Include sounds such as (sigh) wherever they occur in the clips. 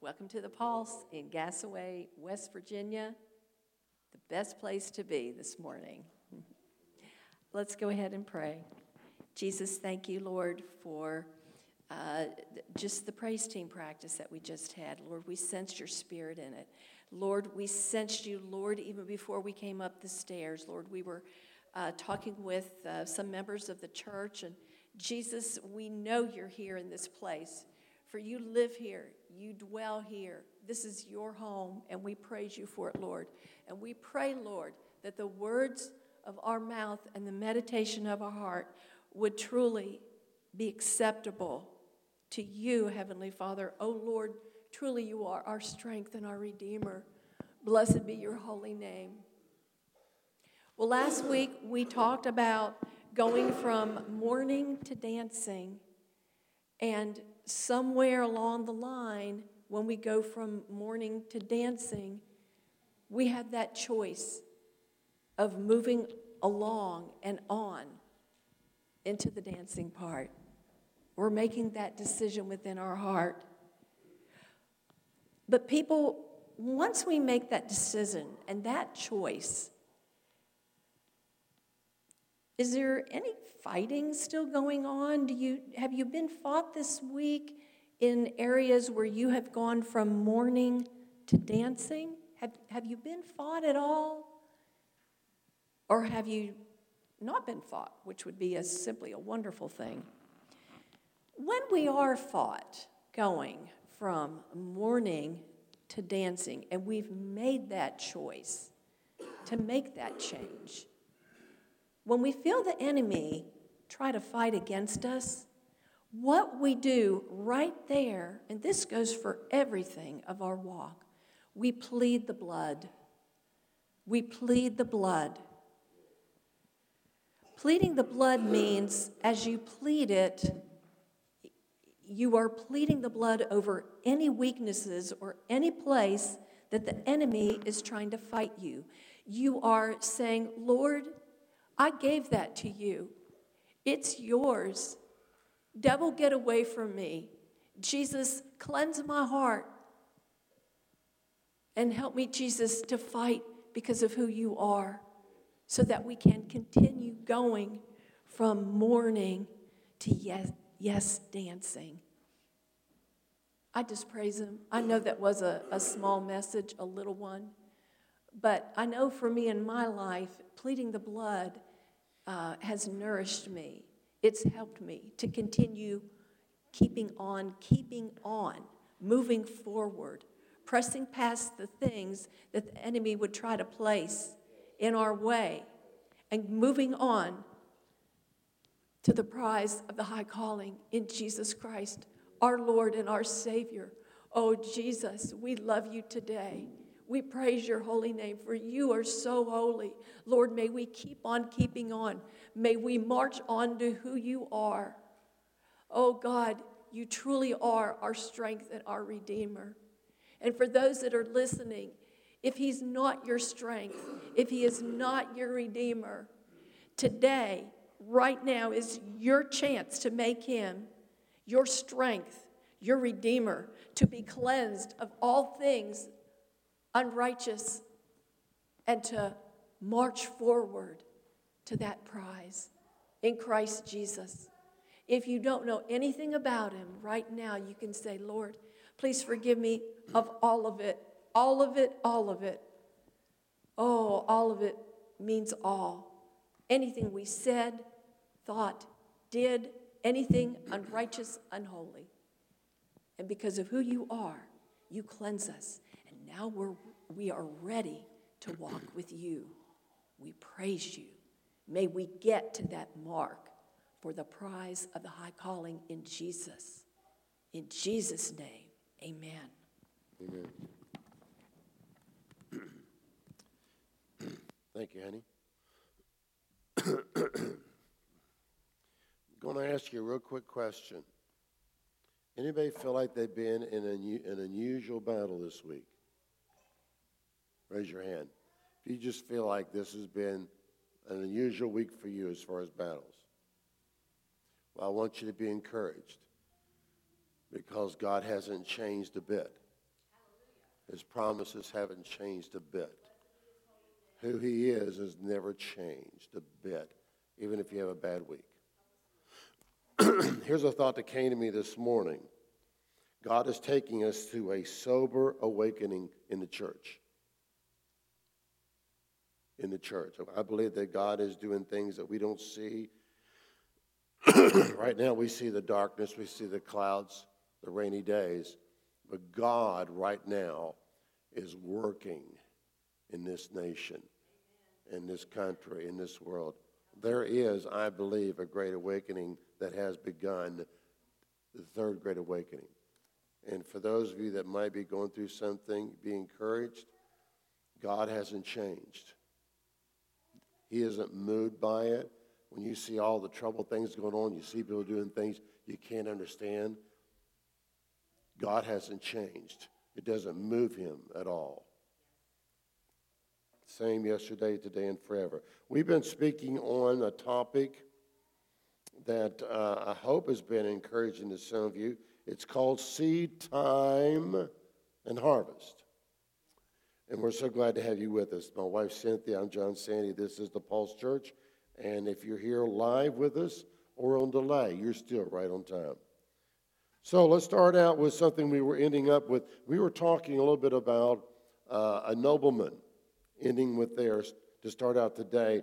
Welcome to the Pulse in Gassaway, West Virginia. The best place to be this morning. (laughs) Let's go ahead and pray. Jesus, thank you, Lord, for uh, just the praise team practice that we just had. Lord, we sensed your spirit in it. Lord, we sensed you, Lord, even before we came up the stairs. Lord, we were uh, talking with uh, some members of the church, and Jesus, we know you're here in this place, for you live here, you dwell here. This is your home, and we praise you for it, Lord. And we pray, Lord, that the words of our mouth and the meditation of our heart would truly be acceptable to you, Heavenly Father. Oh, Lord, truly you are our strength and our Redeemer. Blessed be your holy name. Well, last week we talked about going from mourning to dancing, and somewhere along the line, when we go from mourning to dancing, we have that choice of moving along and on into the dancing part. We're making that decision within our heart. But people, once we make that decision and that choice, is there any fighting still going on? Do you, have you been fought this week in areas where you have gone from mourning to dancing? Have, have you been fought at all? Or have you not been fought, which would be a, simply a wonderful thing? When we are fought going from mourning to dancing, and we've made that choice to make that change, when we feel the enemy try to fight against us, what we do right there, and this goes for everything of our walk, we plead the blood. We plead the blood. Pleading the blood means as you plead it, you are pleading the blood over any weaknesses or any place that the enemy is trying to fight you. You are saying, Lord, I gave that to you. It's yours. Devil, get away from me. Jesus, cleanse my heart. And help me, Jesus, to fight because of who you are so that we can continue going from mourning to yes, yes dancing. I just praise him. I know that was a, a small message, a little one. But I know for me in my life, pleading the blood uh, has nourished me. It's helped me to continue keeping on, keeping on, moving forward, pressing past the things that the enemy would try to place in our way, and moving on to the prize of the high calling in Jesus Christ, our Lord and our Savior. Oh, Jesus, we love you today. We praise your holy name, for you are so holy. Lord, may we keep on keeping on. May we march on to who you are. Oh God, you truly are our strength and our Redeemer. And for those that are listening, if he's not your strength, if he is not your Redeemer, today, right now, is your chance to make him your strength, your Redeemer, to be cleansed of all things unrighteous, and to march forward to that prize in Christ Jesus. If you don't know anything about him right now, you can say, Lord, please forgive me of all of it, all of it, all of it. Oh, all of it means all. Anything we said, thought, did, anything unrighteous, unholy. And because of who you are, you cleanse us now we're, we are ready to walk with you. We praise you. May we get to that mark for the prize of the high calling in Jesus. In Jesus' name, amen. Amen. (clears throat) Thank you, honey. I'm going to ask you a real quick question. Anybody feel like they've been in an unusual battle this week? Raise your hand. If you just feel like this has been an unusual week for you as far as battles, well, I want you to be encouraged because God hasn't changed a bit. His promises haven't changed a bit. Who He is has never changed a bit, even if you have a bad week. (clears throat) Here's a thought that came to me this morning God is taking us to a sober awakening in the church. In the church. I believe that God is doing things that we don't see. (clears throat) right now, we see the darkness, we see the clouds, the rainy days. But God, right now, is working in this nation, in this country, in this world. There is, I believe, a great awakening that has begun, the third great awakening. And for those of you that might be going through something, be encouraged. God hasn't changed. He isn't moved by it. When you see all the trouble things going on, you see people doing things you can't understand. God hasn't changed. It doesn't move him at all. Same yesterday, today, and forever. We've been speaking on a topic that uh, I hope has been encouraging to some of you. It's called Seed Time and Harvest. And we're so glad to have you with us. My wife Cynthia, I'm John Sandy. This is the Pulse Church. And if you're here live with us or on delay, you're still right on time. So let's start out with something we were ending up with. We were talking a little bit about uh, a nobleman, ending with theirs to start out today,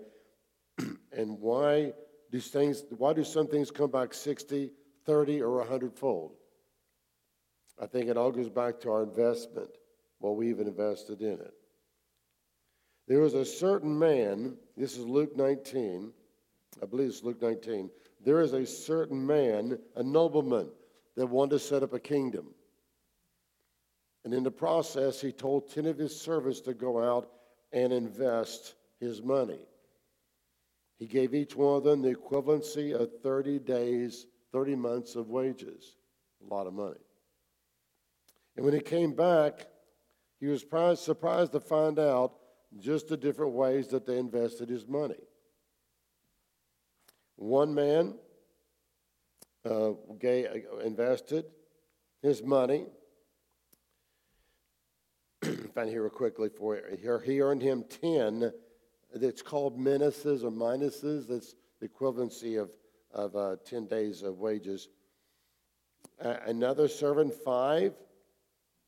(clears throat) and why do things, why do some things come back 60, 30, or 100 fold? I think it all goes back to our investment, what we've invested in it. There was a certain man, this is Luke 19, I believe it's Luke 19. There is a certain man, a nobleman, that wanted to set up a kingdom. And in the process, he told 10 of his servants to go out and invest his money. He gave each one of them the equivalency of 30 days, 30 months of wages. A lot of money. And when he came back, he was surprised to find out just the different ways that they invested his money. One man uh, gave, invested his money. (clears throat) find here real quickly for you. He earned him 10 it's called minuses or minuses. That's the equivalency of, of uh, 10 days of wages. Uh, another servant, five.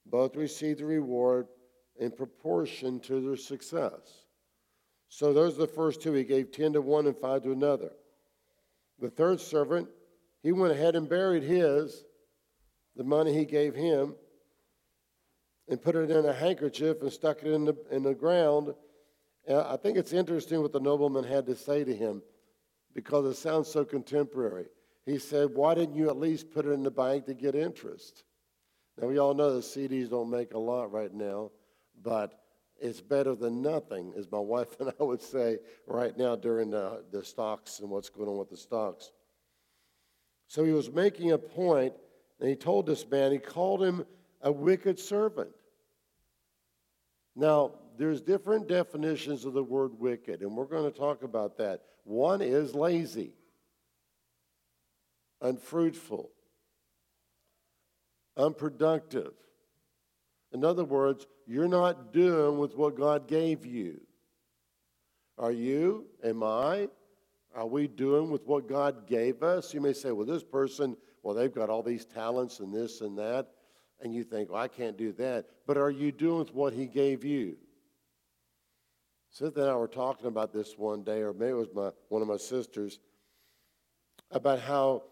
Both received the reward in proportion to their success. So those are the first two. He gave 10 to one and five to another. The third servant, he went ahead and buried his, the money he gave him, and put it in a handkerchief and stuck it in the, in the ground I think it's interesting what the nobleman had to say to him because it sounds so contemporary. He said, Why didn't you at least put it in the bank to get interest? Now, we all know the CDs don't make a lot right now, but it's better than nothing, as my (laughs) wife and I would say right now during the, the stocks and what's going on with the stocks. So he was making a point, and he told this man, he called him a wicked servant. Now, there's different definitions of the word wicked, and we're going to talk about that. One is lazy, unfruitful, unproductive. In other words, you're not doing with what God gave you. Are you? Am I? Are we doing with what God gave us? You may say, well, this person, well, they've got all these talents and this and that. And you think, well, I can't do that. But are you doing with what He gave you? Cynthia and I were talking about this one day, or maybe it was my, one of my sisters, about how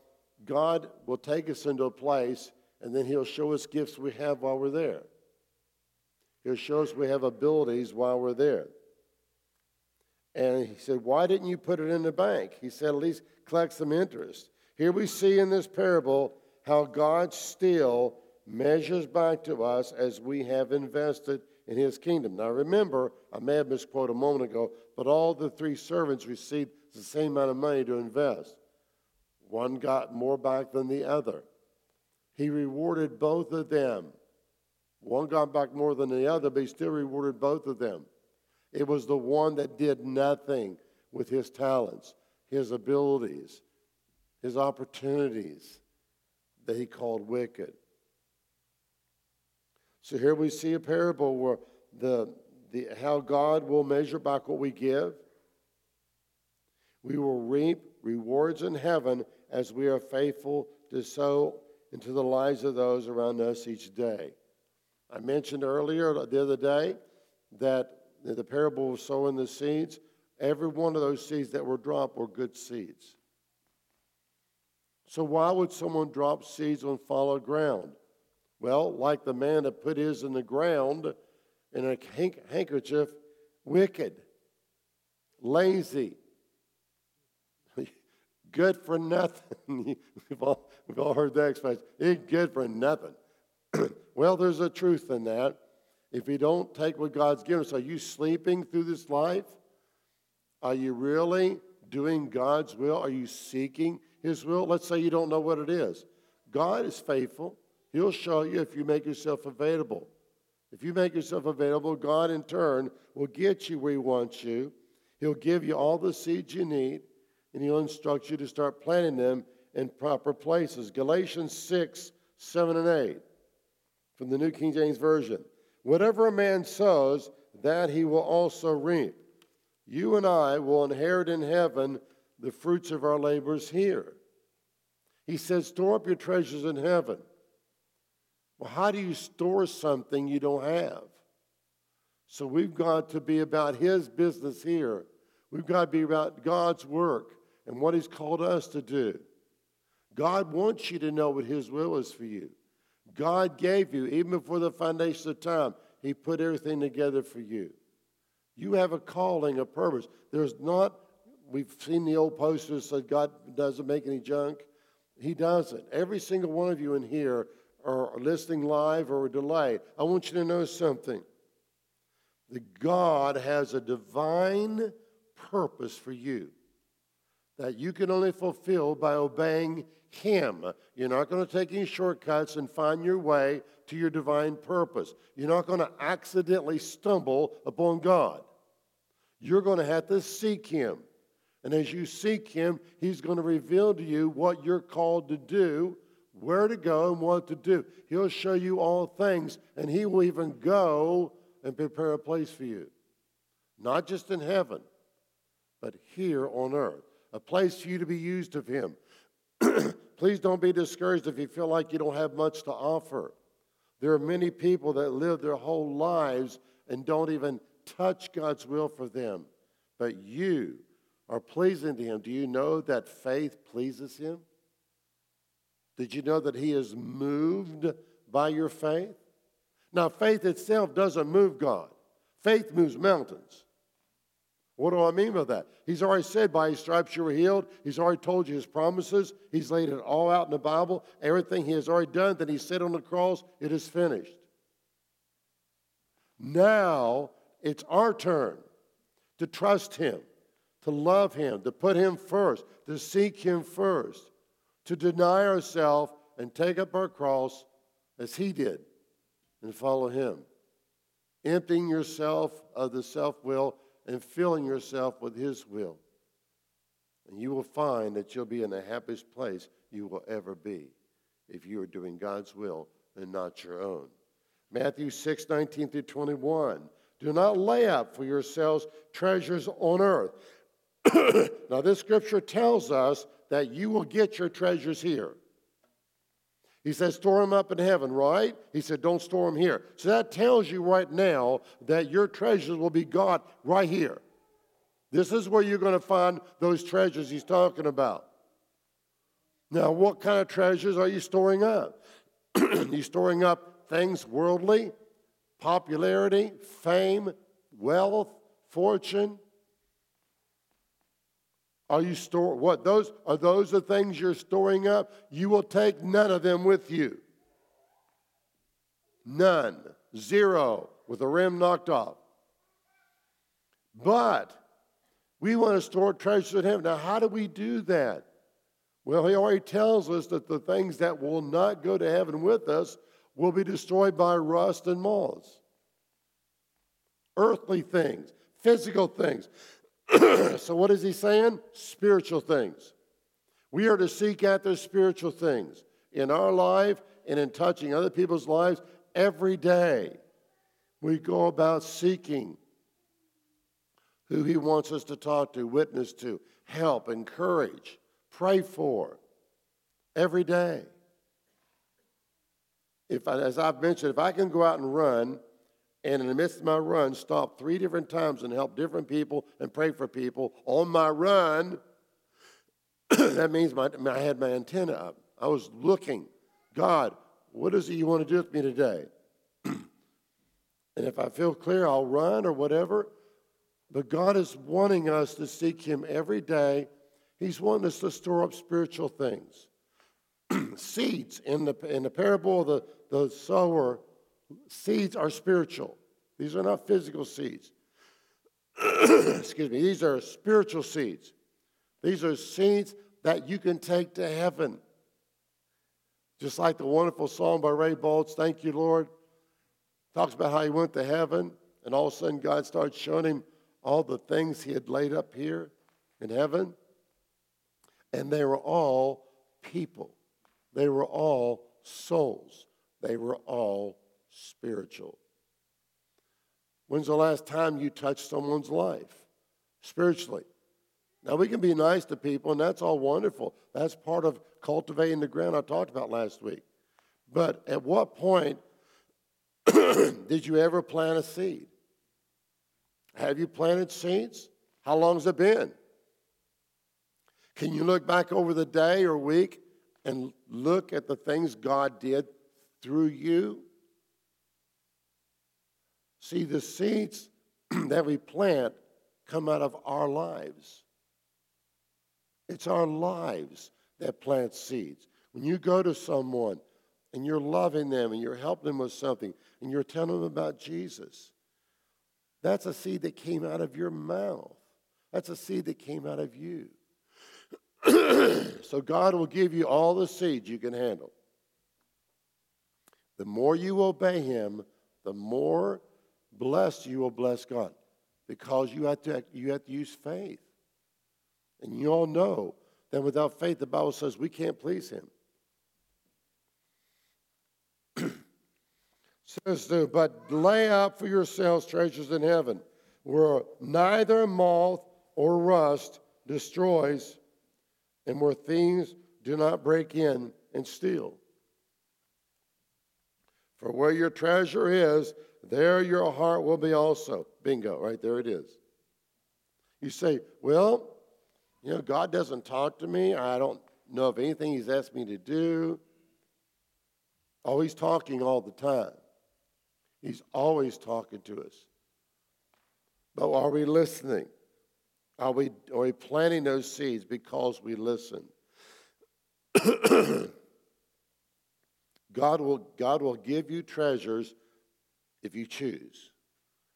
God will take us into a place and then He'll show us gifts we have while we're there. He'll show us we have abilities while we're there. And he said, Why didn't you put it in the bank? He said, At least collect some interest. Here we see in this parable how God still measures back to us as we have invested in his kingdom. Now remember, I may have misquoted a moment ago, but all the three servants received the same amount of money to invest. One got more back than the other. He rewarded both of them. One got back more than the other, but he still rewarded both of them. It was the one that did nothing with his talents, his abilities, his opportunities that he called wicked. So here we see a parable where the, the, how God will measure back what we give. We will reap rewards in heaven as we are faithful to sow into the lives of those around us each day. I mentioned earlier the other day that the parable of sowing the seeds, every one of those seeds that were dropped were good seeds. So, why would someone drop seeds on fallow ground? Well, like the man that put his in the ground in a handkerchief, wicked, lazy, good for nothing. (laughs) we've, all, we've all heard that expression. It's good for nothing. (clears throat) well, there's a truth in that. If you don't take what God's given us, are you sleeping through this life? Are you really doing God's will? Are you seeking His will? Let's say you don't know what it is. God is faithful. He'll show you if you make yourself available. If you make yourself available, God in turn will get you where He wants you. He'll give you all the seeds you need, and He'll instruct you to start planting them in proper places. Galatians 6, 7, and 8 from the New King James Version. Whatever a man sows, that he will also reap. You and I will inherit in heaven the fruits of our labors here. He says, Store up your treasures in heaven. Well, how do you store something you don't have? So we've got to be about His business here. We've got to be about God's work and what He's called us to do. God wants you to know what His will is for you. God gave you, even before the foundation of time, He put everything together for you. You have a calling, a purpose. There's not, we've seen the old posters that said God doesn't make any junk. He doesn't. Every single one of you in here are listening live or delayed. I want you to know something. That God has a divine purpose for you that you can only fulfill by obeying Him. You're not going to take any shortcuts and find your way to your divine purpose. You're not going to accidentally stumble upon God. You're going to have to seek Him. And as you seek Him, He's going to reveal to you what you're called to do, where to go, and what to do. He'll show you all things, and He will even go and prepare a place for you. Not just in heaven, but here on earth a place for you to be used of Him. (clears throat) Please don't be discouraged if you feel like you don't have much to offer. There are many people that live their whole lives and don't even touch God's will for them. But you are pleasing to Him. Do you know that faith pleases Him? Did you know that He is moved by your faith? Now, faith itself doesn't move God, faith moves mountains. What do I mean by that? He's already said, by his stripes you were healed. He's already told you his promises. He's laid it all out in the Bible. Everything he has already done, that he said on the cross, it is finished. Now it's our turn to trust him, to love him, to put him first, to seek him first, to deny ourselves and take up our cross as he did and follow him. Emptying yourself of the self will and filling yourself with His will. And you will find that you'll be in the happiest place you will ever be if you are doing God's will and not your own. Matthew 6 19 through 21. Do not lay up for yourselves treasures on earth. (clears throat) now, this scripture tells us that you will get your treasures here. He says, store them up in heaven, right? He said, don't store them here. So that tells you right now that your treasures will be got right here. This is where you're going to find those treasures he's talking about. Now, what kind of treasures are you storing up? (clears throat) you storing up things worldly, popularity, fame, wealth, fortune? Are you store what those are those the things you're storing up? You will take none of them with you. None. Zero with the rim knocked off. But we want to store treasures in heaven. Now, how do we do that? Well, he already tells us that the things that will not go to heaven with us will be destroyed by rust and moths. Earthly things, physical things. (coughs) so, what is he saying? Spiritual things. We are to seek after spiritual things in our life and in touching other people's lives. every day. We go about seeking who He wants us to talk to, witness to, help, encourage, pray for every day. If as I've mentioned, if I can go out and run, and in the midst of my run, stop three different times and help different people and pray for people on my run, (clears throat) that means my, I had my antenna up. I was looking, God, what is it you want to do with me today? (clears throat) and if I feel clear, I'll run or whatever. But God is wanting us to seek Him every day. He's wanting us to store up spiritual things. (clears throat) seeds in the, in the parable of the, the sower, seeds are spiritual. These are not physical seeds. (clears throat) Excuse me, these are spiritual seeds. These are seeds that you can take to heaven. Just like the wonderful song by Ray Boltz, Thank You, Lord, talks about how he went to heaven, and all of a sudden God started showing him all the things he had laid up here in heaven. And they were all people. They were all souls. They were all spiritual. When's the last time you touched someone's life spiritually? Now, we can be nice to people, and that's all wonderful. That's part of cultivating the ground I talked about last week. But at what point (clears throat) did you ever plant a seed? Have you planted seeds? How long has it been? Can you look back over the day or week and look at the things God did through you? See, the seeds (clears throat) that we plant come out of our lives. It's our lives that plant seeds. When you go to someone and you're loving them and you're helping them with something and you're telling them about Jesus, that's a seed that came out of your mouth. That's a seed that came out of you. (clears throat) so God will give you all the seeds you can handle. The more you obey Him, the more blessed you will bless God because you have to, you have to use faith. And you all know that without faith, the Bible says we can't please Him. (clears throat) says to, but lay up for yourselves treasures in heaven, where neither moth or rust destroys, and where thieves do not break in and steal. For where your treasure is, there your heart will be also. Bingo, right there it is. You say, well, you know, God doesn't talk to me. I don't know of anything He's asked me to do. Oh, He's talking all the time. He's always talking to us. But are we listening? Are we, are we planting those seeds because we listen? (clears throat) God will, God will give you treasures if you choose,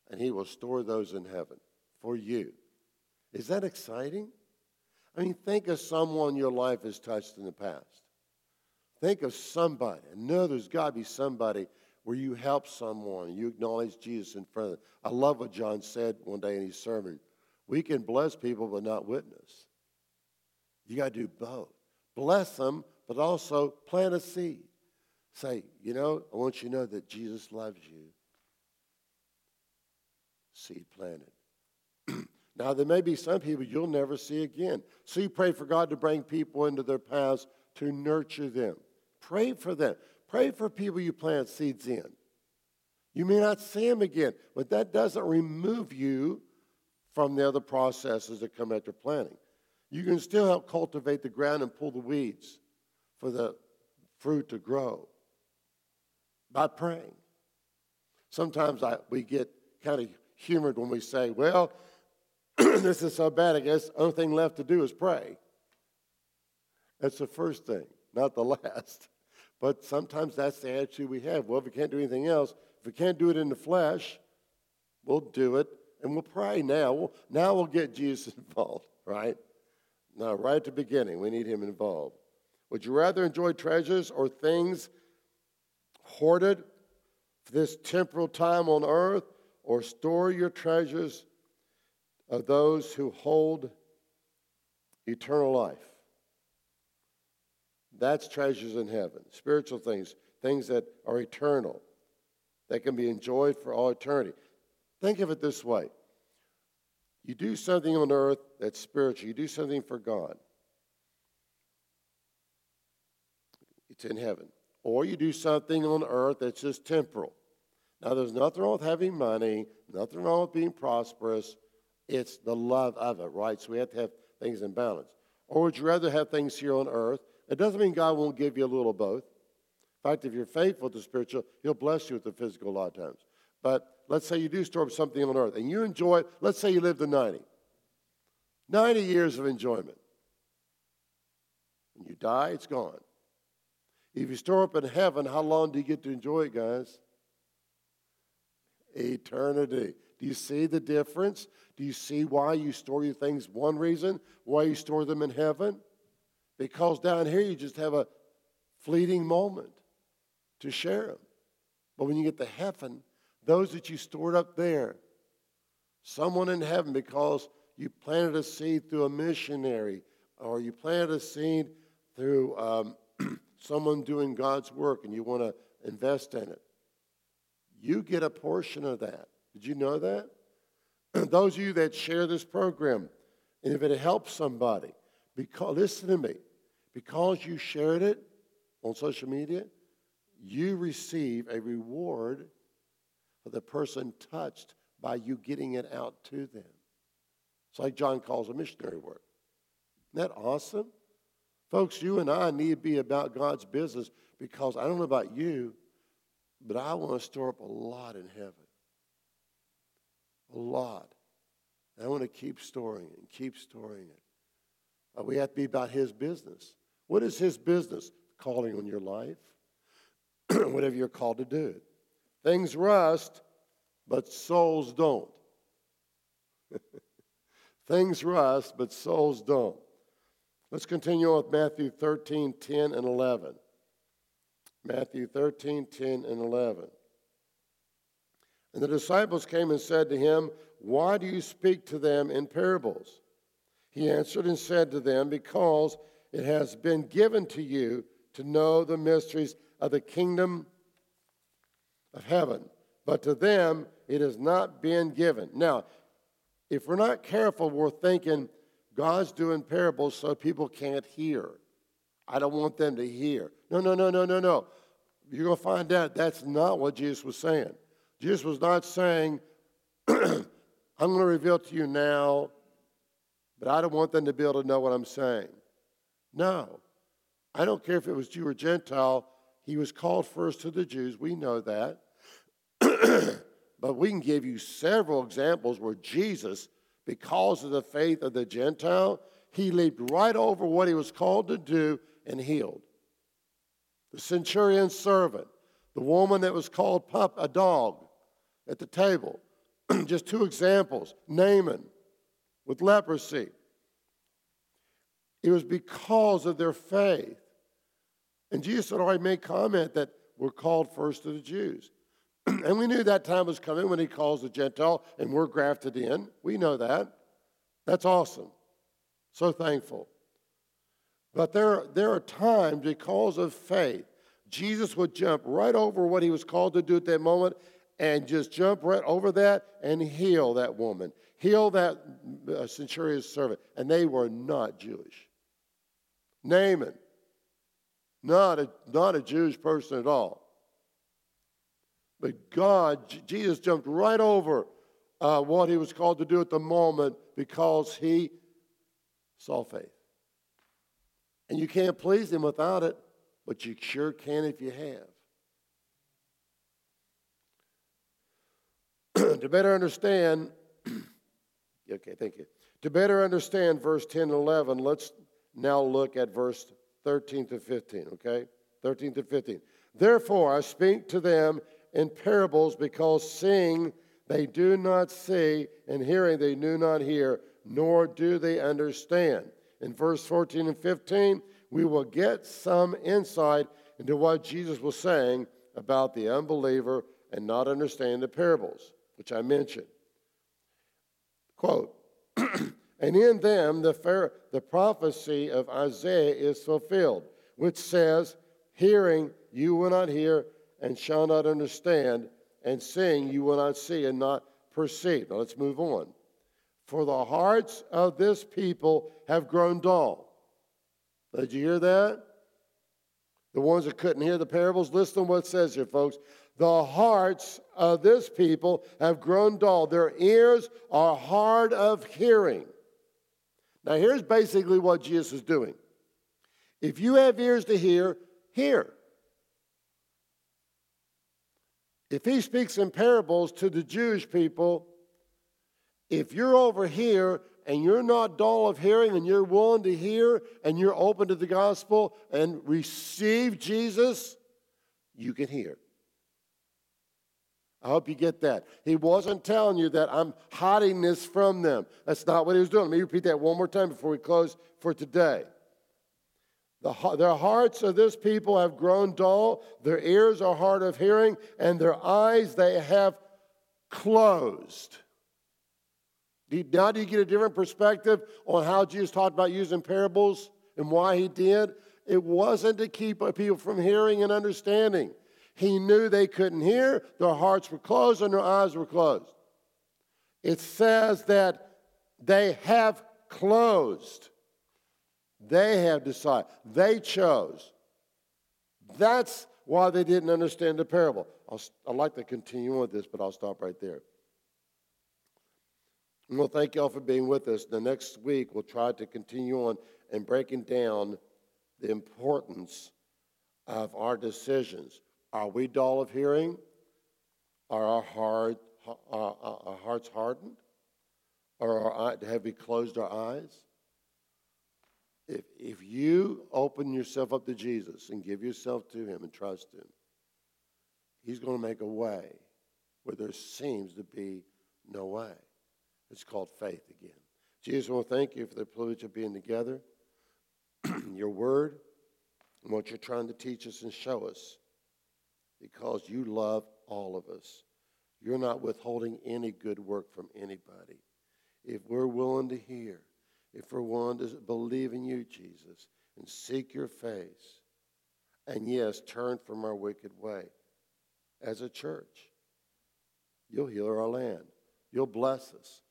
and He will store those in heaven for you. Is that exciting? I mean, think of someone your life has touched in the past. Think of somebody. I know there's got to be somebody where you help someone, and you acknowledge Jesus in front of them. I love what John said one day in his sermon. We can bless people but not witness. You got to do both. Bless them, but also plant a seed. Say, you know, I want you to know that Jesus loves you. Seed planted. (clears throat) Now, there may be some people you'll never see again. So you pray for God to bring people into their paths to nurture them. Pray for them. Pray for people you plant seeds in. You may not see them again, but that doesn't remove you from the other processes that come after planting. You can still help cultivate the ground and pull the weeds for the fruit to grow by praying. Sometimes I, we get kind of humored when we say, well, (clears throat) this is so bad, I guess the only thing left to do is pray. That's the first thing, not the (laughs) last. But sometimes that's the attitude we have. Well, if we can't do anything else, if we can't do it in the flesh, we'll do it and we'll pray now. We'll, now we'll get (laughs) Jesus involved, right? Now, right at the beginning, we need him involved. Would you rather enjoy treasures or things hoarded for this temporal time on earth or store your treasures of those who hold eternal life. That's treasures in heaven, spiritual things, things that are eternal. that can be enjoyed for all eternity. Think of it this way you do something on earth that's spiritual, you do something for God, it's in heaven. Or you do something on earth that's just temporal. Now, there's nothing wrong with having money, nothing wrong with being prosperous. It's the love of it, right? So we have to have things in balance. Or would you rather have things here on earth? It doesn't mean God won't give you a little of both. In fact, if you're faithful to spiritual, He'll bless you with the physical a lot of times. But let's say you do store up something on earth and you enjoy it. Let's say you live to 90. 90 years of enjoyment. When you die, it's gone. If you store up in heaven, how long do you get to enjoy it, guys? Eternity. Do you see the difference? Do you see why you store your things? One reason why you store them in heaven? Because down here you just have a fleeting moment to share them. But when you get to heaven, those that you stored up there, someone in heaven, because you planted a seed through a missionary, or you planted a seed through um, (clears throat) someone doing God's work and you want to invest in it, you get a portion of that. Did you know that? (clears throat) Those of you that share this program, and if it helps somebody, because listen to me, because you shared it on social media, you receive a reward for the person touched by you getting it out to them. It's like John calls a missionary work. Isn't that awesome? Folks, you and I need to be about God's business because I don't know about you, but I want to store up a lot in heaven. A lot. And I want to keep storing it and keep storing it. But we have to be about His business. What is His business? Calling on your life, (clears throat) whatever you're called to do. Things rust, but souls don't. (laughs) Things rust, but souls don't. Let's continue on with Matthew 13, 10, and 11. Matthew 13, 10, and 11. And the disciples came and said to him, Why do you speak to them in parables? He answered and said to them, Because it has been given to you to know the mysteries of the kingdom of heaven, but to them it has not been given. Now, if we're not careful, we're thinking God's doing parables so people can't hear. I don't want them to hear. No, no, no, no, no, no. You're going to find out that's not what Jesus was saying. Jesus was not saying, (clears throat) I'm going to reveal to you now, but I don't want them to be able to know what I'm saying. No. I don't care if it was Jew or Gentile. He was called first to the Jews. We know that. (clears throat) but we can give you several examples where Jesus, because of the faith of the Gentile, he leaped right over what he was called to do and healed. The centurion's servant, the woman that was called pup, a dog at the table. (clears throat) Just two examples. Naaman with leprosy. It was because of their faith. And Jesus had already made comment that we're called first to the Jews. (clears throat) and we knew that time was coming when he calls the Gentile and we're grafted in. We know that. That's awesome. So thankful. But there, there are times because of faith, Jesus would jump right over what he was called to do at that moment and just jump right over that and heal that woman, heal that uh, centurion's servant. And they were not Jewish. Naaman, not a, not a Jewish person at all. But God, Jesus jumped right over uh, what he was called to do at the moment because he saw faith. And you can't please him without it, but you sure can if you have. (clears throat) to better understand, (clears throat) okay, thank you. To better understand verse 10 and 11, let's now look at verse 13 to 15, okay? 13 to 15. Therefore, I speak to them in parables because seeing they do not see, and hearing they do not hear, nor do they understand. In verse 14 and 15, we will get some insight into what Jesus was saying about the unbeliever and not understanding the parables, which I mentioned. Quote, (clears throat) and in them the, the prophecy of Isaiah is fulfilled, which says, Hearing you will not hear, and shall not understand, and seeing you will not see and not perceive. Now let's move on. For the hearts of this people have grown dull. Did you hear that? The ones that couldn't hear the parables, listen to what it says here, folks. The hearts of this people have grown dull. Their ears are hard of hearing. Now, here's basically what Jesus is doing. If you have ears to hear, hear. If he speaks in parables to the Jewish people, if you're over here and you're not dull of hearing and you're willing to hear and you're open to the gospel and receive Jesus, you can hear. I hope you get that. He wasn't telling you that I'm hiding this from them. That's not what he was doing. Let me repeat that one more time before we close for today. The, their hearts of this people have grown dull, their ears are hard of hearing, and their eyes they have closed. Now, do you get a different perspective on how Jesus talked about using parables and why he did? It wasn't to keep people from hearing and understanding. He knew they couldn't hear, their hearts were closed, and their eyes were closed. It says that they have closed. They have decided. They chose. That's why they didn't understand the parable. I'll, I'd like to continue with this, but I'll stop right there. We'll thank you all for being with us. The next week, we'll try to continue on and breaking down the importance of our decisions. Are we dull of hearing? Are our, heart, uh, uh, our hearts hardened? Or our, have we closed our eyes? If, if you open yourself up to Jesus and give yourself to Him and trust Him, He's going to make a way where there seems to be no way. It's called faith again. Jesus, I want to thank you for the privilege of being together, (clears throat) your word, and what you're trying to teach us and show us because you love all of us. You're not withholding any good work from anybody. If we're willing to hear, if we're willing to believe in you, Jesus, and seek your face, and yes, turn from our wicked way as a church, you'll heal our land. You'll bless us.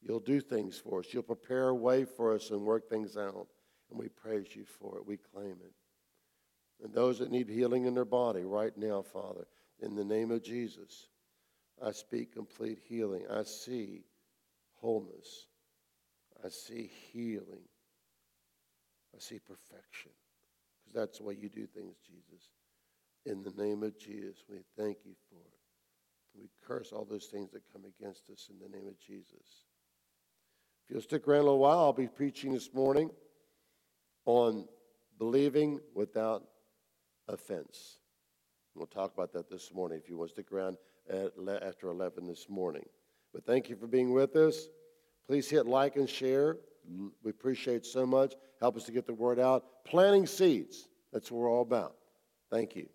You'll do things for us. You'll prepare a way for us and work things out. And we praise you for it. We claim it. And those that need healing in their body right now, Father, in the name of Jesus, I speak complete healing. I see wholeness. I see healing. I see perfection. Because that's the way you do things, Jesus. In the name of Jesus, we thank you for it. We curse all those things that come against us in the name of Jesus. If you'll stick around a little while, I'll be preaching this morning on believing without offense. We'll talk about that this morning if you want to stick around after 11 this morning. But thank you for being with us. Please hit like and share. We appreciate so much. Help us to get the word out. Planting seeds. That's what we're all about. Thank you.